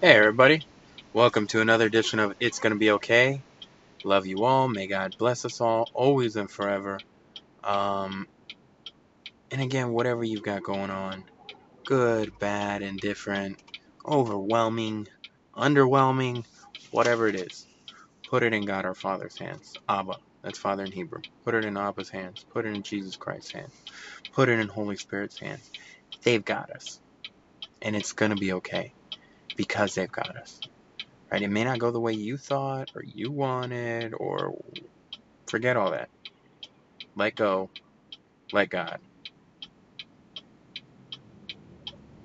Hey everybody, welcome to another edition of It's Gonna Be Okay. Love you all, may God bless us all, always and forever. Um, and again, whatever you've got going on, good, bad, indifferent, overwhelming, underwhelming, whatever it is, put it in God our Father's hands. Abba, that's Father in Hebrew. Put it in Abba's hands. Put it in Jesus Christ's hands. Put it in Holy Spirit's hands. They've got us. And it's gonna be okay because they've got us. Right? It may not go the way you thought or you wanted or forget all that. Let go. Let God.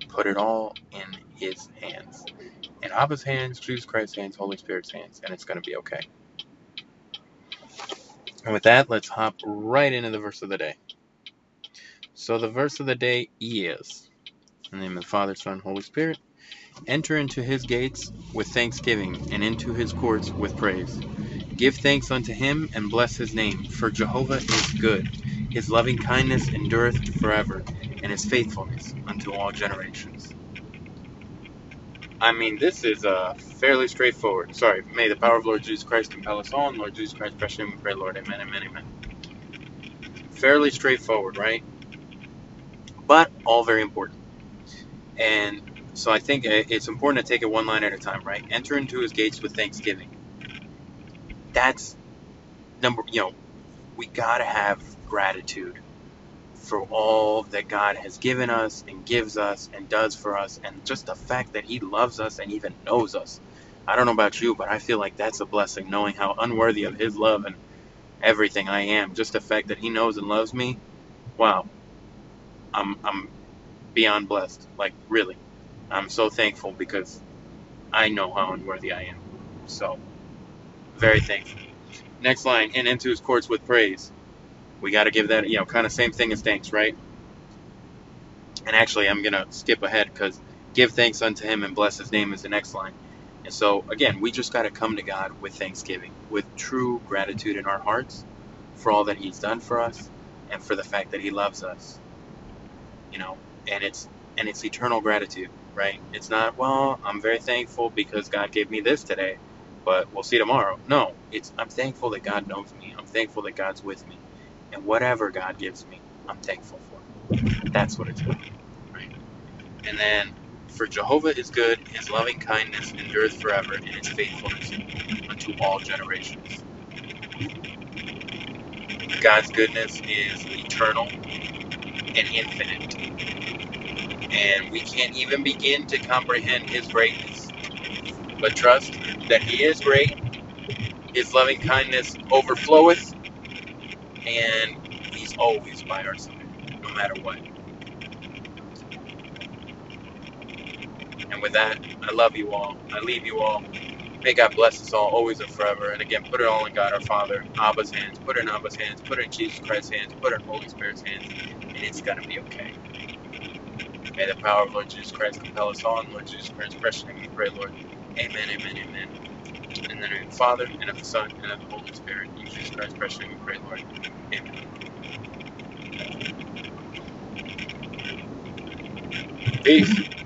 Put it all in His hands. In Abba's hands, Jesus Christ's hands, Holy Spirit's hands, and it's going to be okay. And with that, let's hop right into the verse of the day. So the verse of the day is, in the name of the Father, Son, Holy Spirit, Enter into his gates with thanksgiving, and into his courts with praise. Give thanks unto him, and bless his name, for Jehovah is good. His loving kindness endureth forever, and his faithfulness unto all generations. I mean, this is uh, fairly straightforward. Sorry, may the power of Lord Jesus Christ compel us all, and Lord Jesus Christ, precious name we pray, Lord. Amen, amen, amen. Fairly straightforward, right? But all very important. And so I think uh, it's important to take it one line at a time, right? Enter into his gates with thanksgiving. That's number, you know, we got to have gratitude for all that God has given us and gives us and does for us, and just the fact that he loves us and even knows us. I don't know about you, but I feel like that's a blessing, knowing how unworthy of his love and everything I am. Just the fact that he knows and loves me, wow. I'm, I'm beyond blessed. Like, really. I'm so thankful because I know how unworthy I am. So, very thankful. Next line, and into his courts with praise. We got to give that, you know, kind of same thing as thanks, right? And actually, I'm going to skip ahead because give thanks unto him and bless his name is the next line. And so, again, we just got to come to God with thanksgiving, with true gratitude in our hearts for all that he's done for us and for the fact that he loves us. You know, and it's and it's eternal gratitude right? It's not, well, I'm very thankful because God gave me this today, but we'll see tomorrow. No, it's I'm thankful that God knows me. I'm thankful that God's with me. And whatever God gives me, I'm thankful for. That's what it's about, right? And then, for Jehovah is good, his loving kindness endureth forever, and his faithfulness unto all generations. God's goodness is eternal and infinite and we can't even begin to comprehend His greatness. But trust that He is great, His loving kindness overfloweth, and He's always by our side, no matter what. And with that, I love you all. I leave you all. May God bless us all, always and forever. And again, put it all in God our Father, Abba's hands. Put it in Abba's hands. Put it in Jesus Christ's hands. Put it in Holy Spirit's hands. And it's going to be okay. May the power of Lord Jesus Christ compel us all. In Lord Jesus Christ's precious name we pray, Lord. Amen, amen, amen. In the name of the Father, and of the Son, and of the Holy Spirit. In Jesus Christ's precious name we pray, Lord. Amen. Peace.